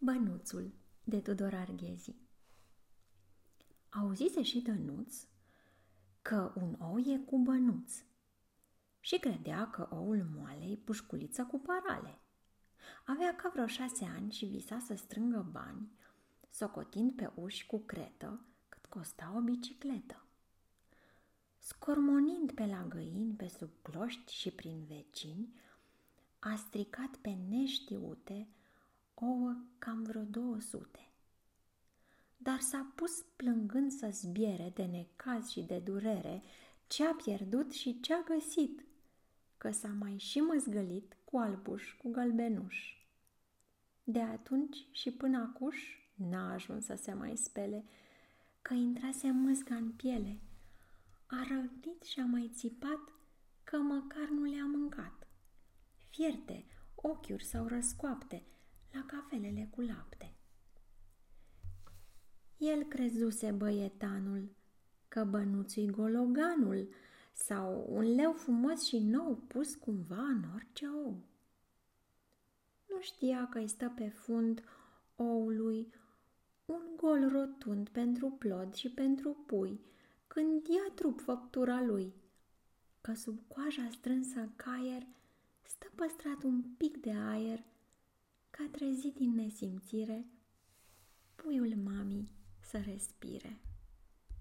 Bănuțul de Tudor Arghezi Auzise și Dănuț că un ou e cu bănuț și credea că oul moalei pușculiță cu parale. Avea ca vreo șase ani și visa să strângă bani, socotind pe uși cu cretă cât costa o bicicletă. Scormonind pe la găini, pe sub cloști și prin vecini, a stricat pe neștiute ouă cam vreo două sute. Dar s-a pus plângând să zbiere de necaz și de durere ce a pierdut și ce a găsit, că s-a mai și măzgălit cu albuș, cu gălbenuș. De atunci și până acuș n-a ajuns să se mai spele, că intrase mâzga în piele. A răgnit și a mai țipat că măcar nu le-a mâncat. Fierte, ochiuri sau răscoapte, la cafelele cu lapte. El crezuse băietanul că bănuțui gologanul sau un leu frumos și nou pus cumva în orice ou. Nu știa că îi stă pe fund oului un gol rotund pentru plod și pentru pui, când ia trup făptura lui, că sub coaja strânsă caier stă păstrat un pic de aer ca trezit din nesimțire, puiul mamii să respire.